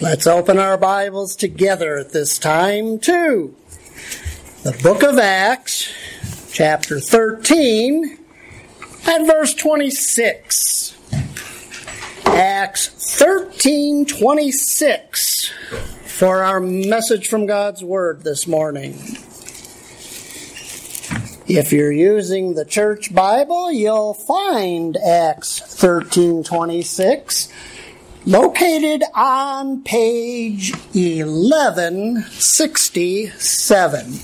Let's open our Bibles together at this time to the book of Acts, chapter 13, and verse 26. Acts 13 26 for our message from God's Word this morning. If you're using the church Bible, you'll find Acts 13 26 located on page 1167.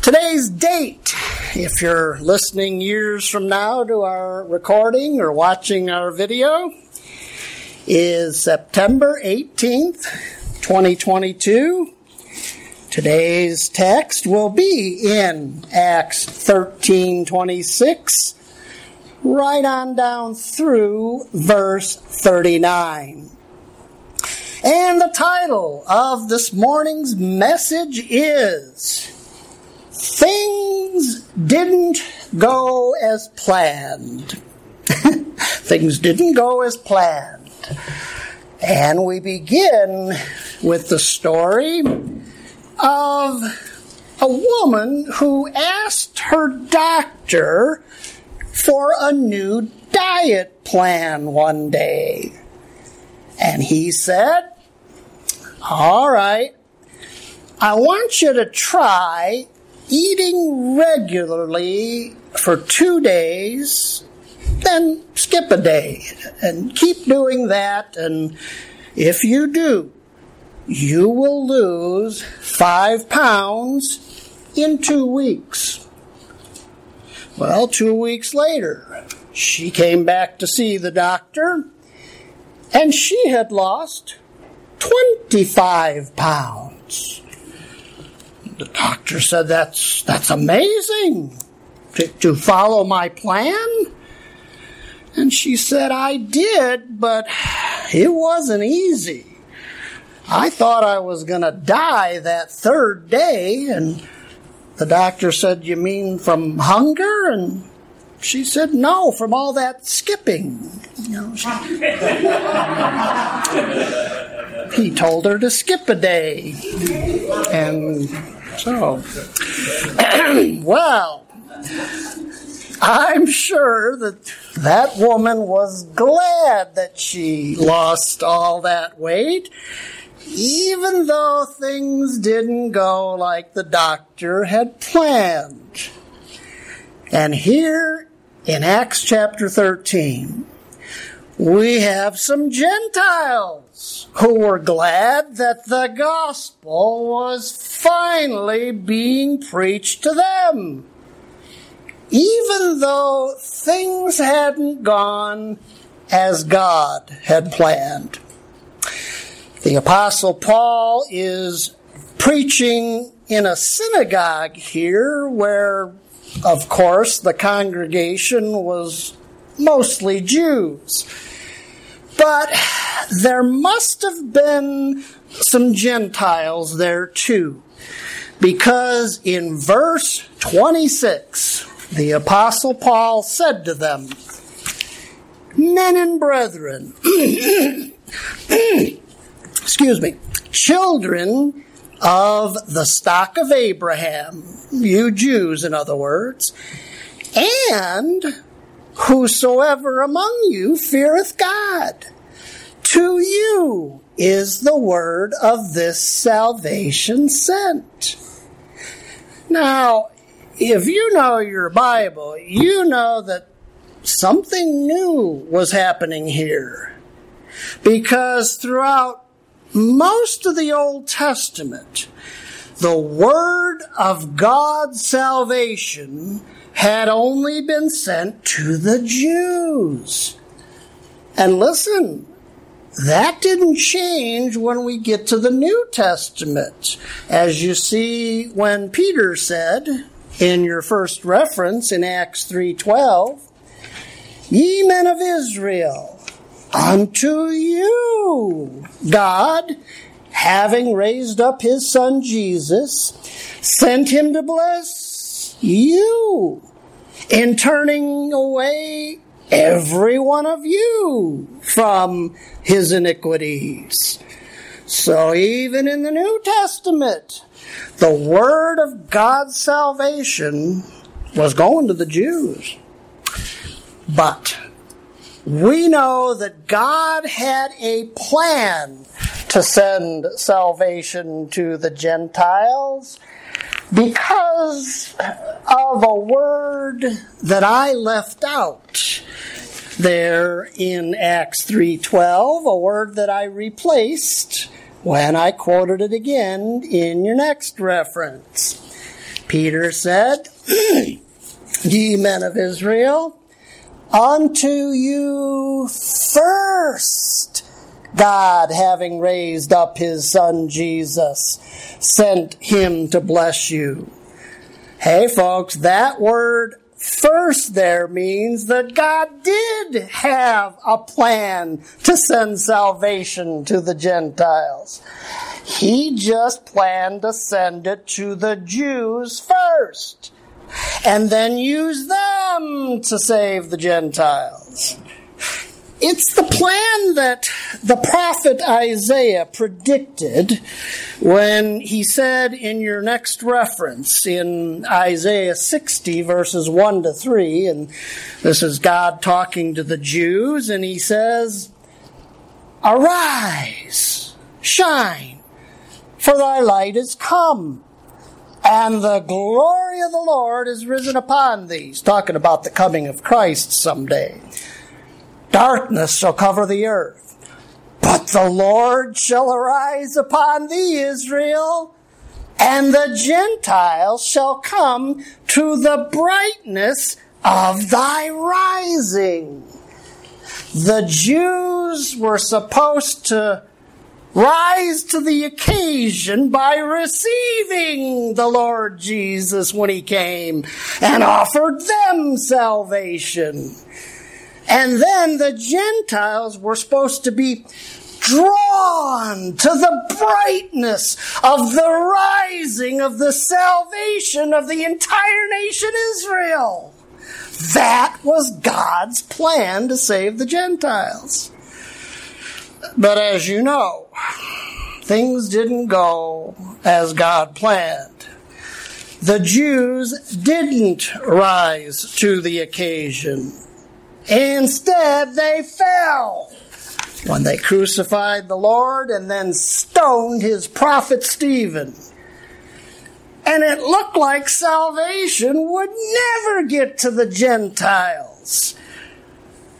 Today's date, if you're listening years from now to our recording or watching our video, is September 18th, 2022. Today's text will be in Acts 13:26 right on down through verse 39. And the title of this morning's message is Things Didn't Go as Planned. Things didn't go as planned. And we begin with the story of a woman who asked her doctor for a new diet plan one day. And he said, All right, I want you to try eating regularly for two days, then skip a day, and keep doing that. And if you do, you will lose five pounds in two weeks. Well, two weeks later, she came back to see the doctor, and she had lost 25 pounds. The doctor said, That's, that's amazing to, to follow my plan. And she said, I did, but it wasn't easy. I thought I was going to die that third day, and the doctor said, You mean from hunger? And she said, No, from all that skipping. You know, she... he told her to skip a day. And so, well, I'm sure that that woman was glad that she lost all that weight even though things didn't go like the doctor had planned. And here in Acts chapter 13, we have some Gentiles who were glad that the gospel was finally being preached to them. Even though things hadn't gone as God had planned. The Apostle Paul is preaching in a synagogue here where, of course, the congregation was mostly Jews. But there must have been some Gentiles there too. Because in verse 26, the Apostle Paul said to them, Men and brethren, excuse me, children of the stock of Abraham, you Jews, in other words, and whosoever among you feareth God. To you is the word of this salvation sent. Now, if you know your Bible, you know that something new was happening here. Because throughout most of the Old Testament, the word of God's salvation had only been sent to the Jews. And listen, that didn't change when we get to the New Testament. As you see when Peter said in your first reference in Acts 3:12, "Ye men of Israel, unto you. God, having raised up his son Jesus, sent him to bless you in turning away every one of you from his iniquities. So even in the New Testament, the word of God's salvation was going to the Jews. But we know that God had a plan to send salvation to the Gentiles because of a word that I left out there in Acts 3:12, a word that I replaced when I quoted it again in your next reference. Peter said, Ye men of Israel, unto you first God, having raised up his son Jesus, sent him to bless you. Hey folks, that word first there means that God did have a plan to send salvation to the Gentiles. He just planned to send it to the Jews first and then use them to save the Gentiles. It's the plan that the prophet Isaiah predicted when he said in your next reference in Isaiah 60 verses 1 to 3, and this is God talking to the Jews, and he says, Arise, shine, for thy light is come and the glory of the Lord is risen upon thee. He's talking about the coming of Christ someday. Darkness shall cover the earth, but the Lord shall arise upon thee, Israel, and the Gentiles shall come to the brightness of thy rising. The Jews were supposed to rise to the occasion by receiving the Lord Jesus when he came and offered them salvation. And then the Gentiles were supposed to be drawn to the brightness of the rising of the salvation of the entire nation Israel. That was God's plan to save the Gentiles. But as you know, things didn't go as God planned. The Jews didn't rise to the occasion. Instead, they fell when they crucified the Lord and then stoned his prophet Stephen. And it looked like salvation would never get to the Gentiles.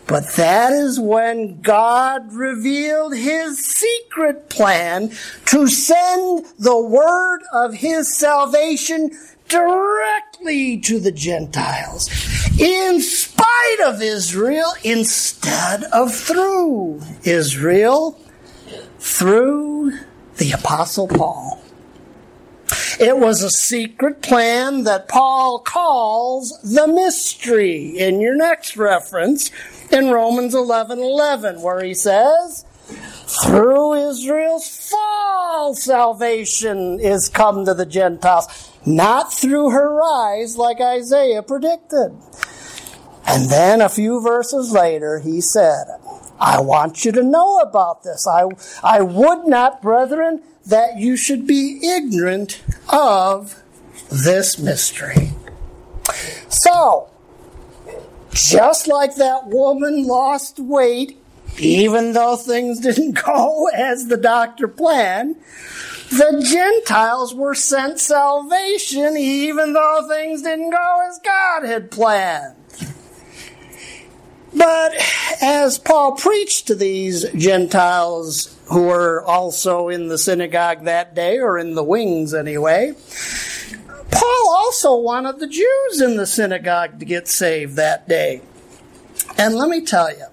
But that is when God revealed his secret plan to send the word of his salvation directly to the Gentiles, in spite of Israel, instead of through Israel, through the Apostle Paul. It was a secret plan that Paul calls the mystery in your next reference in Romans 11 11, where he says, Through Israel's fall, salvation is come to the Gentiles, not through her rise, like Isaiah predicted. And then a few verses later, he said, I want you to know about this. I, I would not, brethren, that you should be ignorant of this mystery. So, just like that woman lost weight, even though things didn't go as the doctor planned, the Gentiles were sent salvation even though things didn't go as God had planned. But as Paul preached to these Gentiles who were also in the synagogue that day, or in the wings anyway, Paul also wanted the Jews in the synagogue to get saved that day. And let me tell you,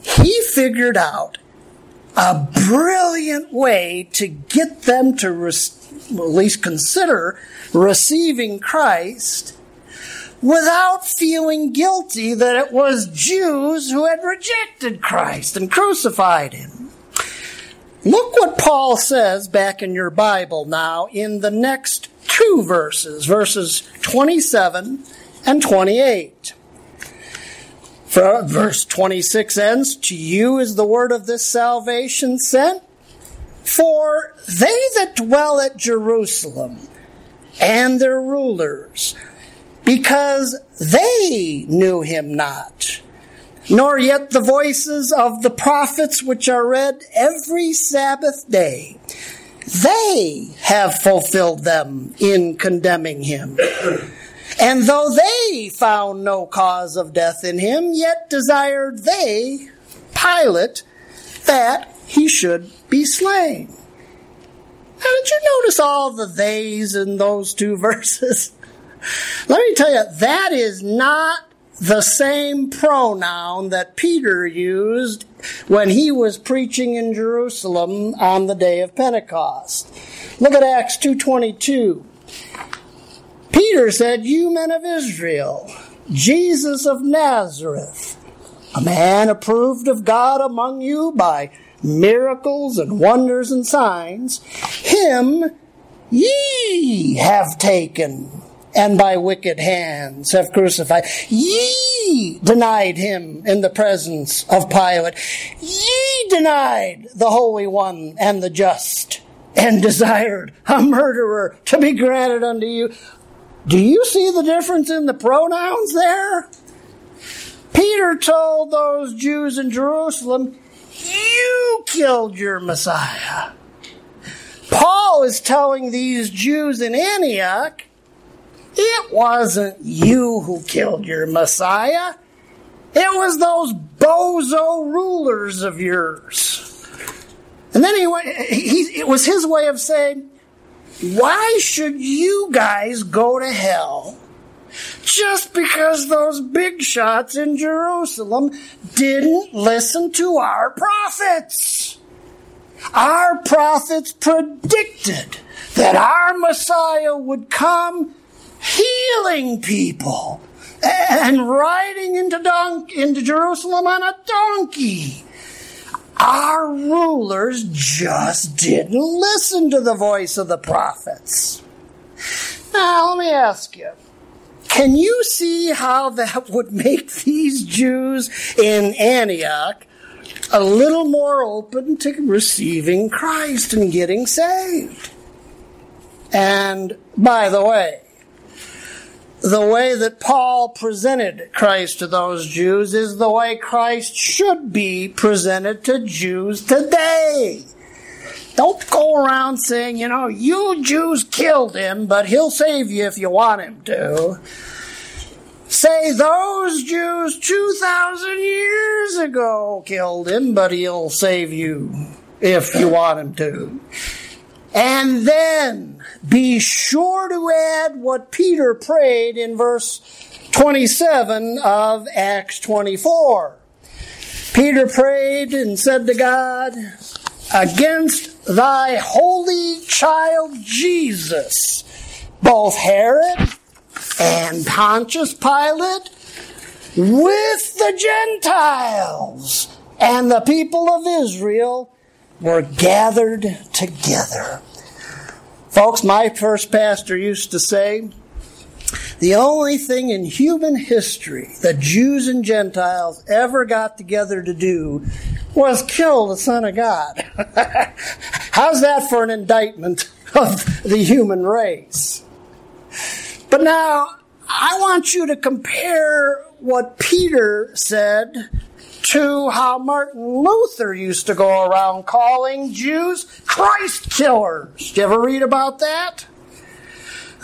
he figured out a brilliant way to get them to re- at least consider receiving Christ without feeling guilty that it was Jews who had rejected Christ and crucified him. Look what Paul says back in your Bible now in the next two verses, verses 27 and 28. 1 Verse 26 ends To you is the word of this salvation sent. For they that dwell at Jerusalem and their rulers, because they knew him not, nor yet the voices of the prophets which are read every Sabbath day, they have fulfilled them in condemning him. And though they found no cause of death in him, yet desired they, Pilate, that he should be slain. Now, did you notice all the theys in those two verses? Let me tell you, that is not the same pronoun that Peter used when he was preaching in Jerusalem on the day of Pentecost. Look at Acts 2:22. Peter said, "You men of Israel, Jesus of Nazareth, a man approved of God among you by miracles and wonders and signs, him ye have taken and by wicked hands have crucified. Ye denied him in the presence of Pilate. Ye denied the Holy One and the just, and desired a murderer to be granted unto you. Do you see the difference in the pronouns there? Peter told those Jews in Jerusalem, You killed your Messiah. Paul is telling these Jews in Antioch, it wasn't you who killed your Messiah. It was those bozo rulers of yours. And then he went, he, it was his way of saying, why should you guys go to hell just because those big shots in Jerusalem didn't listen to our prophets? Our prophets predicted that our Messiah would come healing people and riding into, don- into Jerusalem on a donkey. Our rulers just didn't listen to the voice of the prophets. Now, let me ask you can you see how that would make these Jews in Antioch a little more open to receiving Christ and getting saved? And by the way, the way that Paul presented Christ to those Jews is the way Christ should be presented to Jews today. Don't go around saying, you know, you Jews killed him, but he'll save you if you want him to. Say those Jews 2,000 years ago killed him, but he'll save you if you want him to. And then be sure to add what Peter prayed in verse 27 of Acts 24. Peter prayed and said to God, Against thy holy child Jesus, both Herod and Pontius Pilate, with the Gentiles and the people of Israel, were gathered together. Folks, my first pastor used to say, the only thing in human history that Jews and Gentiles ever got together to do was kill the Son of God. How's that for an indictment of the human race? But now, I want you to compare what Peter said to how Martin Luther used to go around calling Jews Christ killers. Did you ever read about that?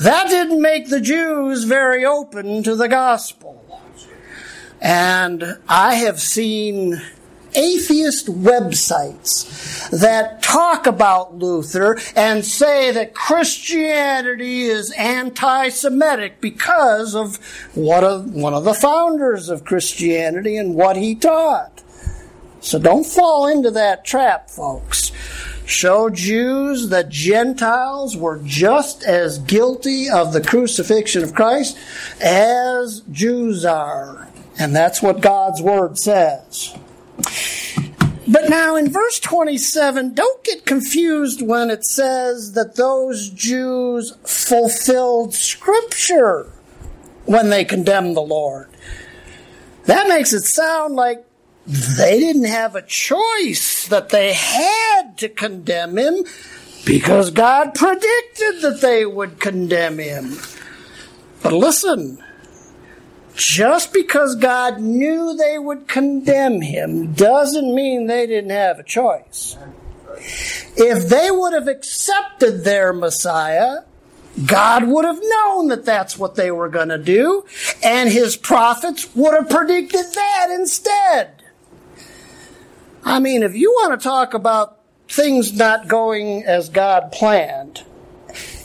That didn't make the Jews very open to the gospel. And I have seen atheist websites that talk about Luther and say that Christianity is anti-Semitic because of what a, one of the founders of Christianity and what he taught. So don't fall into that trap, folks. Show Jews that Gentiles were just as guilty of the crucifixion of Christ as Jews are. And that's what God's Word says. But now in verse 27, don't get confused when it says that those Jews fulfilled Scripture when they condemned the Lord. That makes it sound like they didn't have a choice, that they had to condemn him because God predicted that they would condemn him. But listen, just because God knew they would condemn him doesn't mean they didn't have a choice. If they would have accepted their Messiah, God would have known that that's what they were going to do, and his prophets would have predicted that instead. I mean, if you want to talk about things not going as God planned,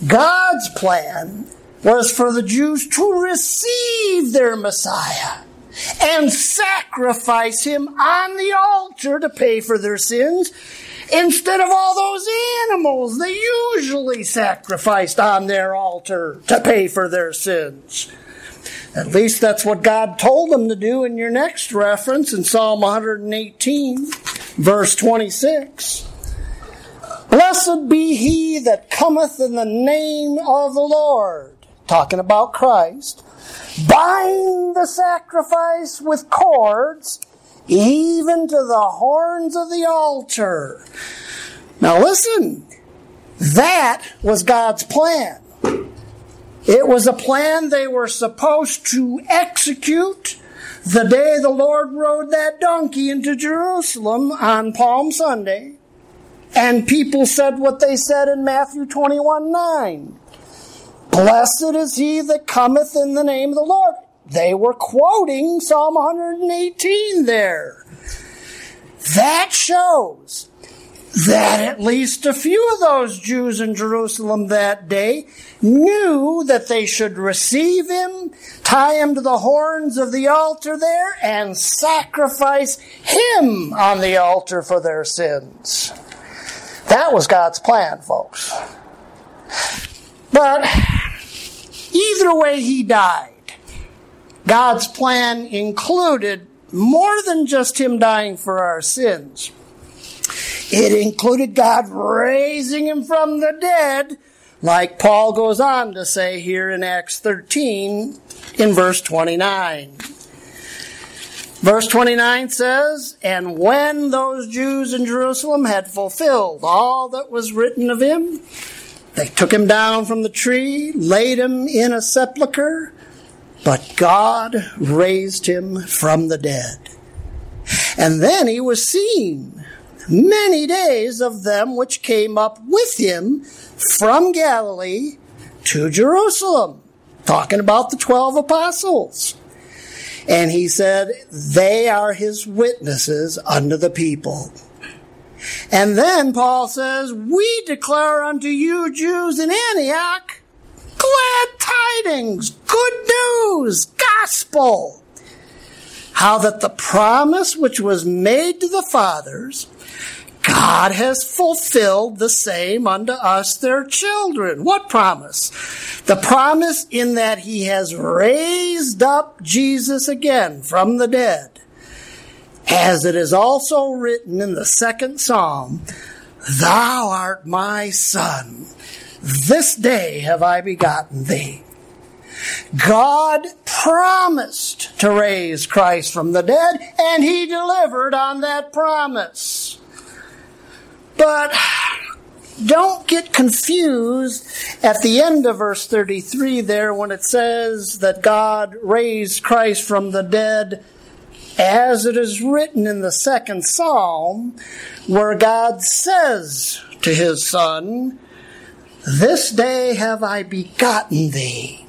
God's plan was for the Jews to receive their Messiah and sacrifice him on the altar to pay for their sins instead of all those animals they usually sacrificed on their altar to pay for their sins. At least that's what God told them to do in your next reference in Psalm 118, verse 26. Blessed be he that cometh in the name of the Lord. Talking about Christ. Bind the sacrifice with cords, even to the horns of the altar. Now listen, that was God's plan. It was a plan they were supposed to execute the day the Lord rode that donkey into Jerusalem on Palm Sunday. And people said what they said in Matthew 21 9. Blessed is he that cometh in the name of the Lord. They were quoting Psalm 118 there. That shows that at least a few of those Jews in Jerusalem that day knew that they should receive him, tie him to the horns of the altar there, and sacrifice him on the altar for their sins. That was God's plan, folks. But either way he died, God's plan included more than just him dying for our sins. It included God raising him from the dead, like Paul goes on to say here in Acts 13 in verse 29. Verse 29 says, And when those Jews in Jerusalem had fulfilled all that was written of him, they took him down from the tree, laid him in a sepulchre, but God raised him from the dead. And then he was seen many days of them which came up with him from Galilee to Jerusalem, talking about the 12 apostles. And he said, They are his witnesses unto the people. And then Paul says, We declare unto you Jews in Antioch glad tidings, good news, gospel. How that the promise which was made to the fathers God has fulfilled the same unto us, their children. What promise? The promise in that he has raised up Jesus again from the dead. As it is also written in the second psalm, Thou art my son. This day have I begotten thee. God promised to raise Christ from the dead, and he delivered on that promise. But don't get confused at the end of verse 33 there when it says that God raised Christ from the dead as it is written in the second psalm where God says to his son, This day have I begotten thee.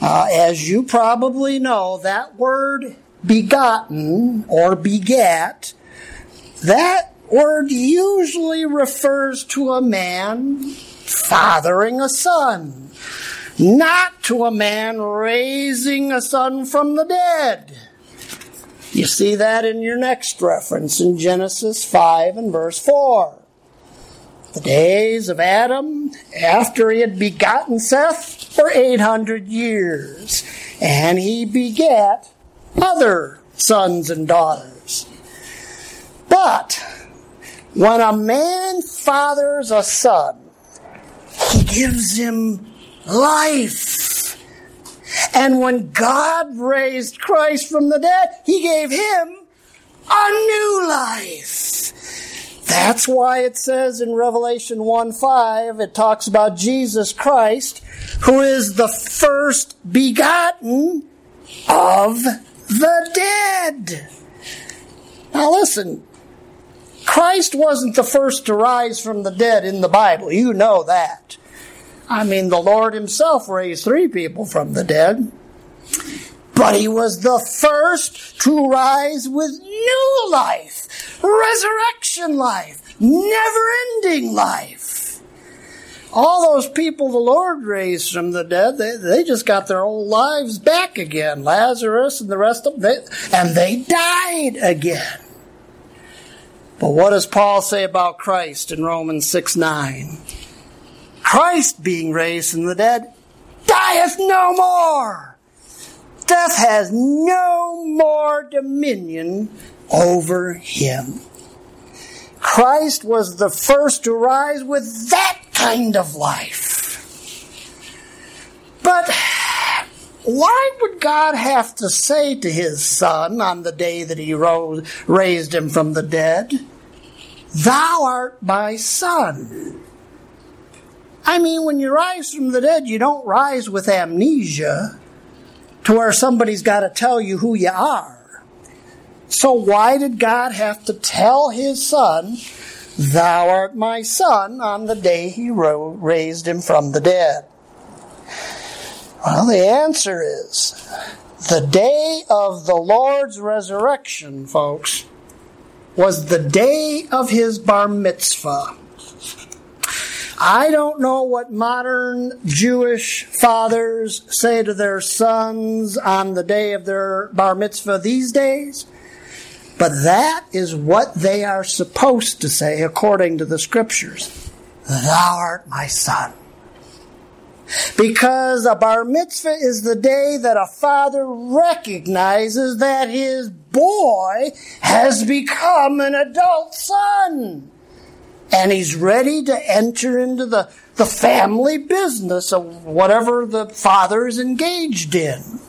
Uh, as you probably know, that word begotten or begat, that word usually refers to a man fathering a son, not to a man raising a son from the dead. You see that in your next reference in Genesis 5 and verse 4. The days of Adam after he had begotten Seth were 800 years, and he begat other sons and daughters. But when a man fathers a son, he gives him life. And when God raised Christ from the dead, he gave him a new life. That's why it says in Revelation 1 5, it talks about Jesus Christ, who is the first begotten of the dead. Now listen, Christ wasn't the first to rise from the dead in the Bible. You know that. I mean, the Lord Himself raised three people from the dead. But He was the first to rise with new life, resurrection life, never ending life. All those people the Lord raised from the dead, they, they just got their old lives back again. Lazarus and the rest of them, they, and they died again. But what does Paul say about Christ in Romans 6 9? Christ being raised from the dead dieth no more. Death has no more dominion over him. Christ was the first to rise with that kind of life. But why would God have to say to his son on the day that he rose, raised him from the dead, Thou art my son? I mean, when you rise from the dead, you don't rise with amnesia to where somebody's got to tell you who you are. So why did God have to tell his son, Thou art my son, on the day he raised him from the dead? Well, the answer is the day of the Lord's resurrection, folks, was the day of his bar mitzvah. I don't know what modern Jewish fathers say to their sons on the day of their bar mitzvah these days, but that is what they are supposed to say according to the scriptures. Thou art my son. Because a bar mitzvah is the day that a father recognizes that his boy has become an adult son. And he's ready to enter into the, the family business of whatever the father is engaged in.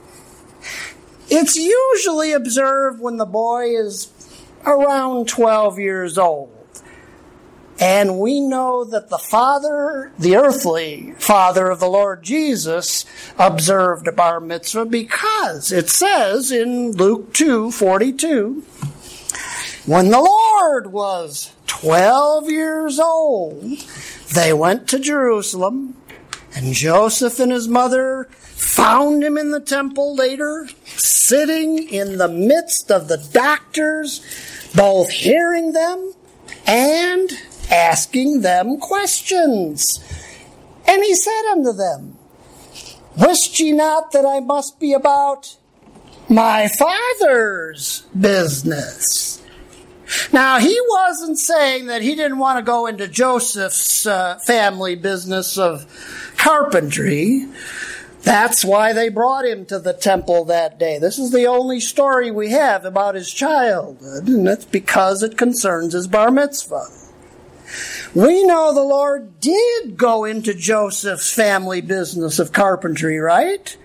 It's usually observed when the boy is around 12 years old. And we know that the father, the earthly father of the Lord Jesus, observed a bar mitzvah because it says in Luke 2 42, when the Lord was 12 years old, they went to Jerusalem, and Joseph and his mother found him in the temple later, sitting in the midst of the doctors, both hearing them and asking them questions. And he said unto them, Wist ye not that I must be about my father's business? Now, he wasn't saying that he didn't want to go into Joseph's uh, family business of carpentry. That's why they brought him to the temple that day. This is the only story we have about his childhood, and that's because it concerns his bar mitzvah. We know the Lord did go into Joseph's family business of carpentry, right?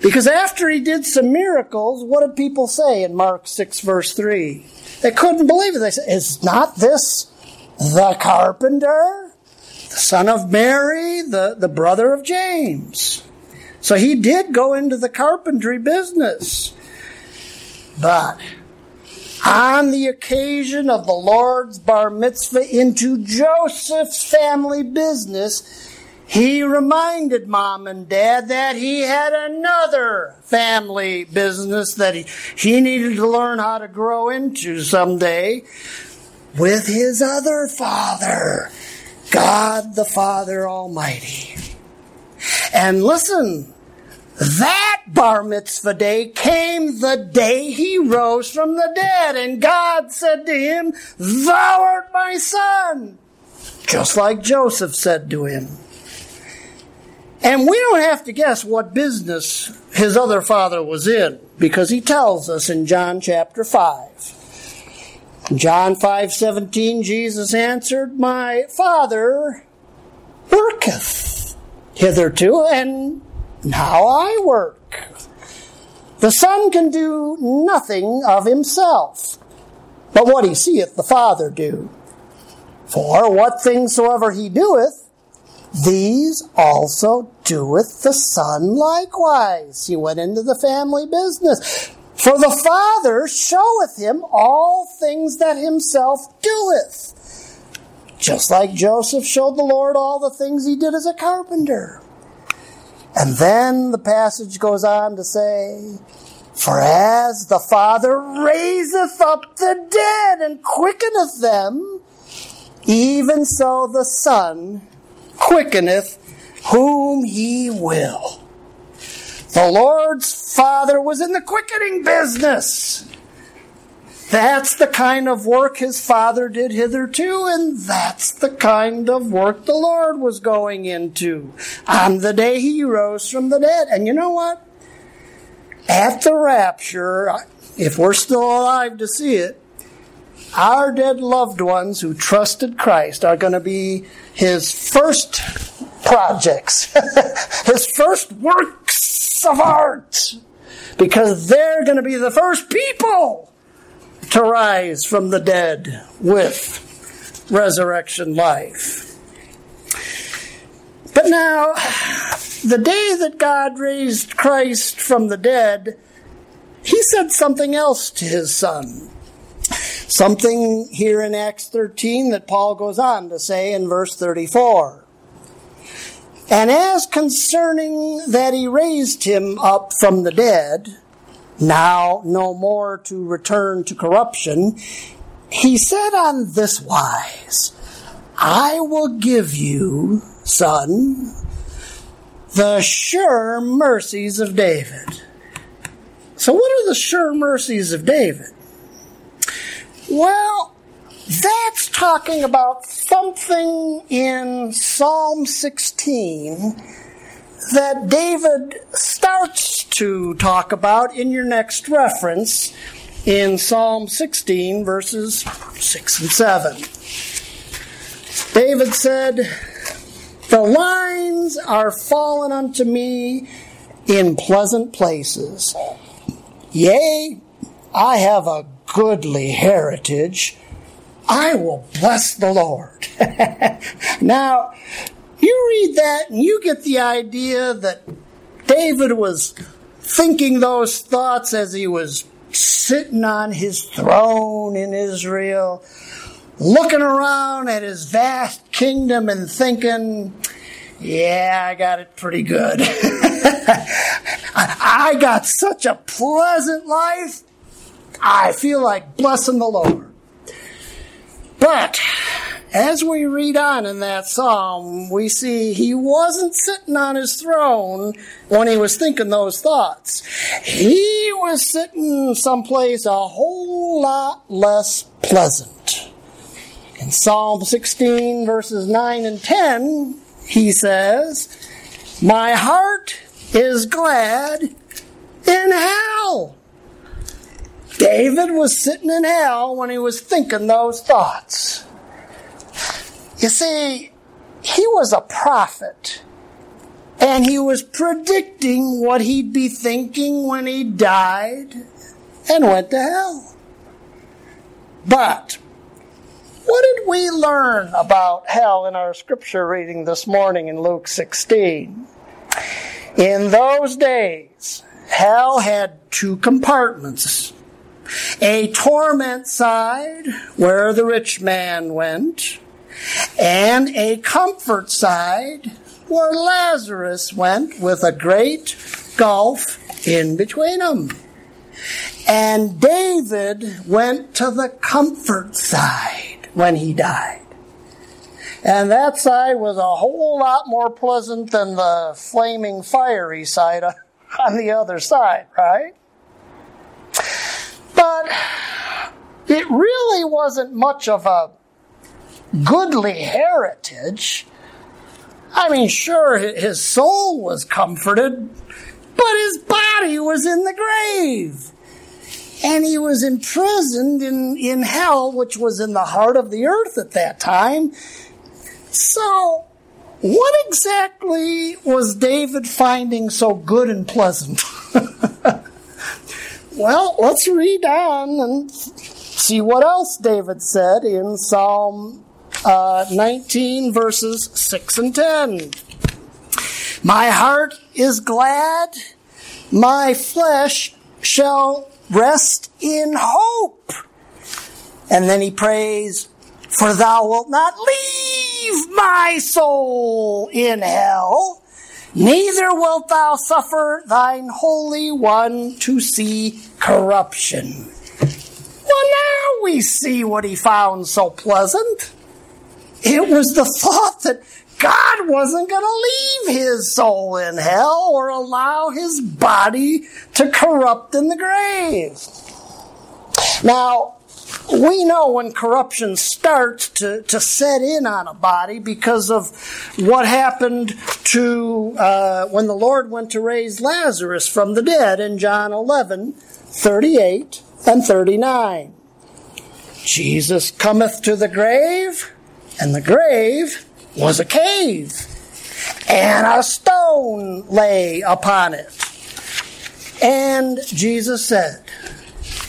Because after he did some miracles, what did people say in Mark 6, verse 3? They couldn't believe it. They said, Is not this the carpenter? The son of Mary, the, the brother of James. So he did go into the carpentry business. But on the occasion of the Lord's bar mitzvah into Joseph's family business, he reminded mom and dad that he had another family business that he, he needed to learn how to grow into someday with his other father, God the Father Almighty. And listen, that bar mitzvah day came the day he rose from the dead, and God said to him, Thou art my son, just like Joseph said to him. And we don't have to guess what business his other father was in, because he tells us in John chapter 5. John 5:17 Jesus answered, "My Father worketh hitherto and now I work. The Son can do nothing of himself, but what he seeth the Father do. For what things soever he doeth, these also doeth the Son likewise. He went into the family business. For the Father showeth him all things that himself doeth. Just like Joseph showed the Lord all the things he did as a carpenter. And then the passage goes on to say, For as the Father raiseth up the dead and quickeneth them, even so the Son quickeneth whom he will. The Lord's Father was in the quickening business. That's the kind of work his father did hitherto, and that's the kind of work the Lord was going into on the day he rose from the dead. And you know what? At the rapture, if we're still alive to see it, our dead loved ones who trusted Christ are going to be his first projects, his first works of art, because they're going to be the first people to rise from the dead with resurrection life. But now, the day that God raised Christ from the dead, he said something else to his son. Something here in Acts 13 that Paul goes on to say in verse 34. And as concerning that he raised him up from the dead, now no more to return to corruption, he said on this wise, I will give you, son, the sure mercies of David. So, what are the sure mercies of David? Well, that's talking about something in Psalm 16 that David starts to talk about in your next reference in Psalm 16, verses 6 and 7. David said, The lines are fallen unto me in pleasant places. Yea, I have a goodly heritage. I will bless the Lord. now, you read that and you get the idea that David was thinking those thoughts as he was sitting on his throne in Israel, looking around at his vast kingdom and thinking, yeah, I got it pretty good. I got such a pleasant life. I feel like blessing the Lord. But as we read on in that psalm, we see he wasn't sitting on his throne when he was thinking those thoughts. He was sitting someplace a whole lot less pleasant. In Psalm 16, verses 9 and 10, he says, My heart is glad in hell. David was sitting in hell when he was thinking those thoughts. You see, he was a prophet. And he was predicting what he'd be thinking when he died and went to hell. But what did we learn about hell in our scripture reading this morning in Luke 16? In those days, hell had two compartments a torment side where the rich man went, and a comfort side where Lazarus went with a great gulf in between them. And David went to the comfort side when he died. And that side was a whole lot more pleasant than the flaming fiery side on the other side, right? But it really wasn't much of a goodly heritage. I mean, sure, his soul was comforted, but his body was in the grave. And he was imprisoned in, in hell, which was in the heart of the earth at that time. So, what exactly was David finding so good and pleasant? well, let's read on and see what else David said in Psalm uh, 19, verses 6 and 10. My heart is glad, my flesh shall rest in hope. And then he prays, For thou wilt not leave my soul in hell, neither wilt thou suffer thine Holy One to see corruption. Well, now we see what he found so pleasant. It was the thought that God wasn't going to leave his soul in hell or allow his body to corrupt in the grave. Now, we know when corruption starts to, to set in on a body because of what happened to uh, when the Lord went to raise Lazarus from the dead in John 11 38 and 39. Jesus cometh to the grave, and the grave was a cave, and a stone lay upon it. And Jesus said,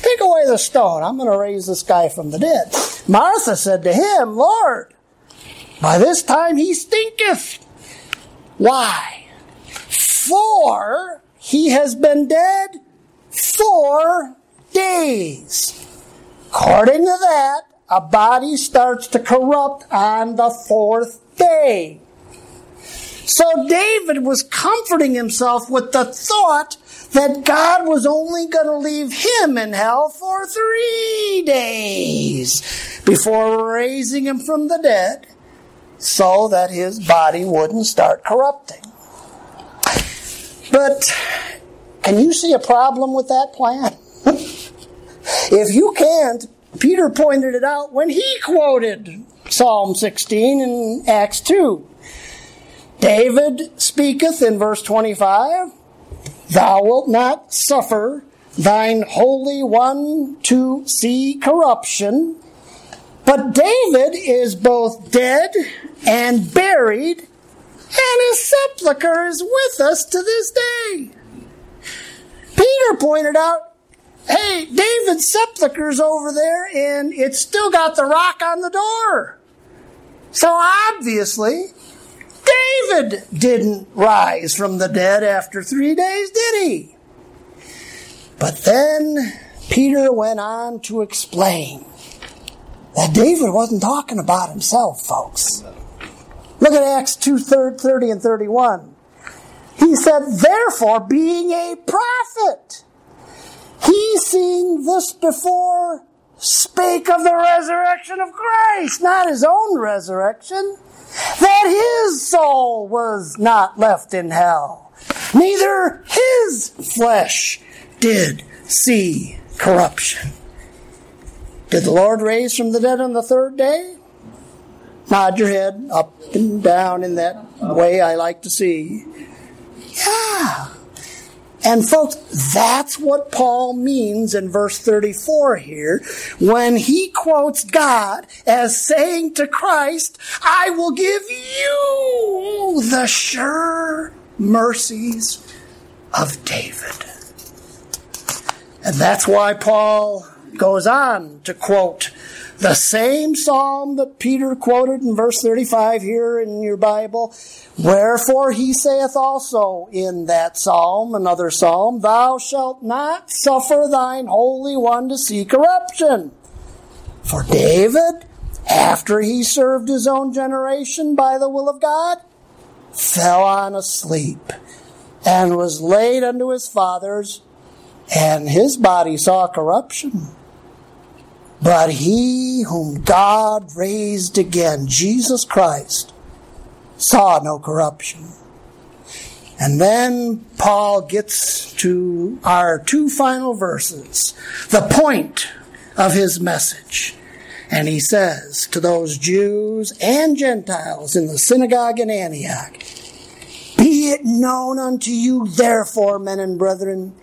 Take away the stone. I'm going to raise this guy from the dead. Martha said to him, Lord, by this time he stinketh. Why? For he has been dead four days. According to that, a body starts to corrupt on the fourth day. So David was comforting himself with the thought that God was only going to leave him in hell for three days before raising him from the dead so that his body wouldn't start corrupting. But can you see a problem with that plan? if you can't, Peter pointed it out when he quoted Psalm 16 and Acts 2. David speaketh in verse 25, Thou wilt not suffer thine Holy One to see corruption. But David is both dead and buried, and his sepulchre is with us to this day. Peter pointed out hey, David's sepulchre's over there and it's still got the rock on the door. So obviously, David didn't rise from the dead after three days, did he? But then Peter went on to explain that David wasn't talking about himself, folks. Look at Acts 2 30 and 31. He said, Therefore, being a prophet, he seeing this before spake of the resurrection of Christ, not his own resurrection, that his soul was not left in hell, neither his flesh did see corruption. Did the Lord raise from the dead on the third day? Nod your head up and down in that way I like to see. Yeah. And folks, that's what Paul means in verse 34 here when he quotes God as saying to Christ, I will give you the sure mercies of David. And that's why Paul goes on to quote the same psalm that Peter quoted in verse 35 here in your Bible. Wherefore he saith also in that psalm, another psalm, Thou shalt not suffer thine Holy One to see corruption. For David, after he served his own generation by the will of God, fell on asleep and was laid unto his fathers, and his body saw corruption. But he whom God raised again, Jesus Christ, saw no corruption. And then Paul gets to our two final verses, the point of his message. And he says to those Jews and Gentiles in the synagogue in Antioch, Be it known unto you, therefore, men and brethren,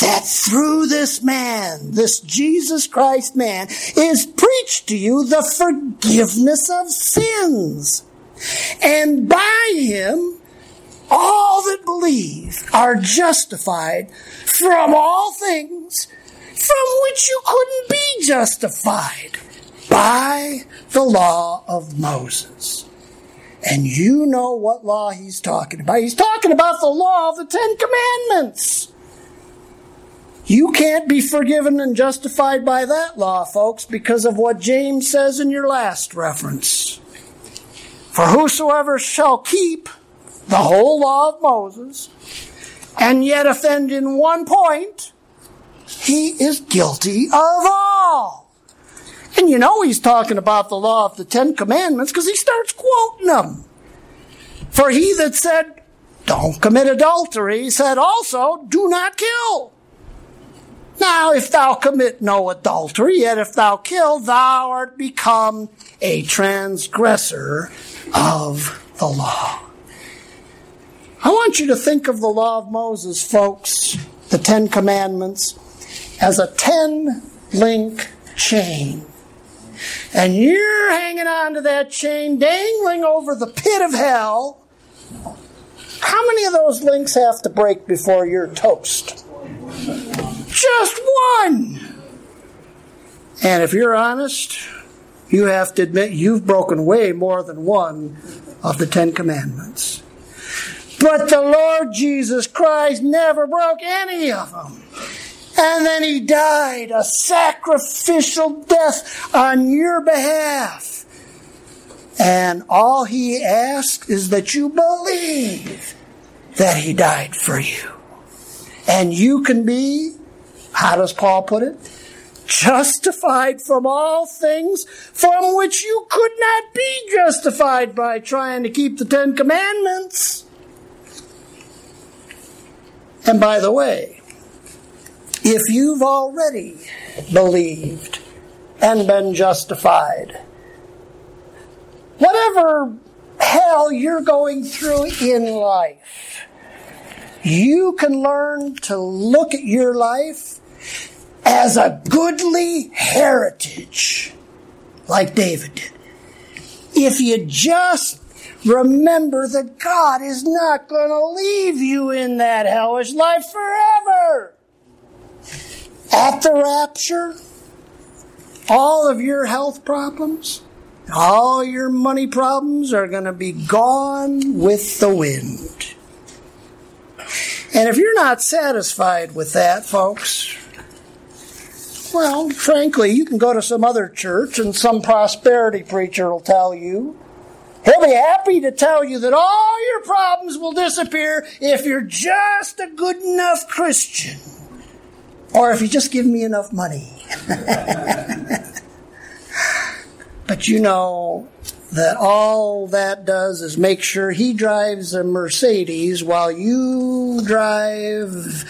that through this man, this Jesus Christ man, is preached to you the forgiveness of sins. And by him, all that believe are justified from all things from which you couldn't be justified by the law of Moses. And you know what law he's talking about. He's talking about the law of the Ten Commandments. You can't be forgiven and justified by that law, folks, because of what James says in your last reference. For whosoever shall keep the whole law of Moses and yet offend in one point, he is guilty of all. And you know he's talking about the law of the Ten Commandments because he starts quoting them. For he that said, Don't commit adultery, said also, Do not kill. Now, if thou commit no adultery, yet if thou kill, thou art become a transgressor of the law. I want you to think of the law of Moses, folks, the Ten Commandments, as a ten link chain. And you're hanging on to that chain, dangling over the pit of hell. How many of those links have to break before you're toast? Just one! And if you're honest, you have to admit you've broken way more than one of the Ten Commandments. But the Lord Jesus Christ never broke any of them. And then he died a sacrificial death on your behalf. And all he asks is that you believe that he died for you. And you can be, how does Paul put it? Justified from all things from which you could not be justified by trying to keep the Ten Commandments. And by the way, if you've already believed and been justified, whatever hell you're going through in life, you can learn to look at your life as a goodly heritage, like David did. If you just remember that God is not going to leave you in that hellish life forever. At the rapture, all of your health problems, all your money problems are going to be gone with the wind. And if you're not satisfied with that, folks, well, frankly, you can go to some other church and some prosperity preacher will tell you. He'll be happy to tell you that all your problems will disappear if you're just a good enough Christian. Or if you just give me enough money. but you know that all that does is make sure he drives a Mercedes while you drive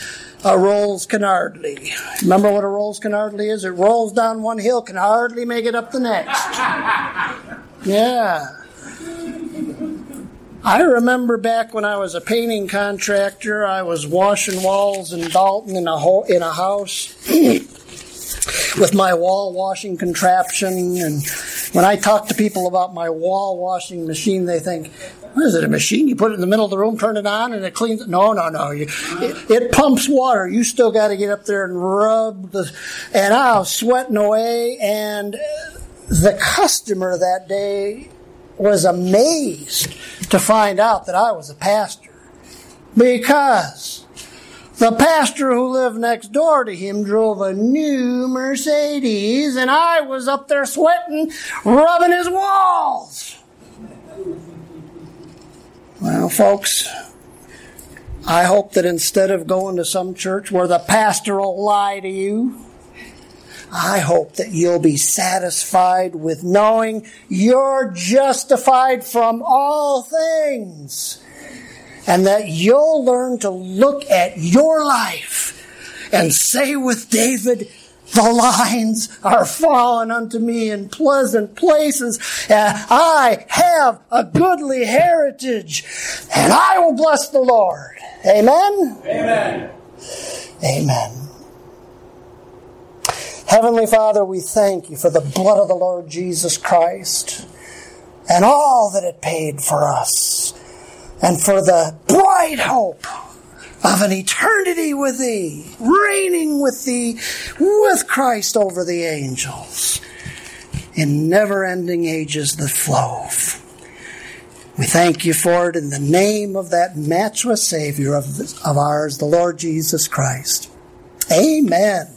a Rolls Canardly. Remember what a Rolls Canardly is? It rolls down one hill, can hardly make it up the next. Yeah. I remember back when I was a painting contractor, I was washing walls in Dalton in a ho- in a house with my wall washing contraption. And when I talk to people about my wall washing machine, they think, "What is it? A machine? You put it in the middle of the room, turn it on, and it cleans it?" No, no, no. You, it, it pumps water. You still got to get up there and rub the. And I was sweating away, and the customer that day was amazed to find out that I was a pastor because the pastor who lived next door to him drove a new Mercedes and I was up there sweating, rubbing his walls. Well, folks, I hope that instead of going to some church where the pastor will lie to you, I hope that you'll be satisfied with knowing you're justified from all things. And that you'll learn to look at your life and say with David, the lines are fallen unto me in pleasant places. Uh, I have a goodly heritage and I will bless the Lord. Amen? Amen. Amen. Heavenly Father, we thank you for the blood of the Lord Jesus Christ and all that it paid for us, and for the bright hope of an eternity with Thee, reigning with Thee, with Christ over the angels, in never ending ages that flow. We thank you for it in the name of that matchless Savior of, of ours, the Lord Jesus Christ. Amen.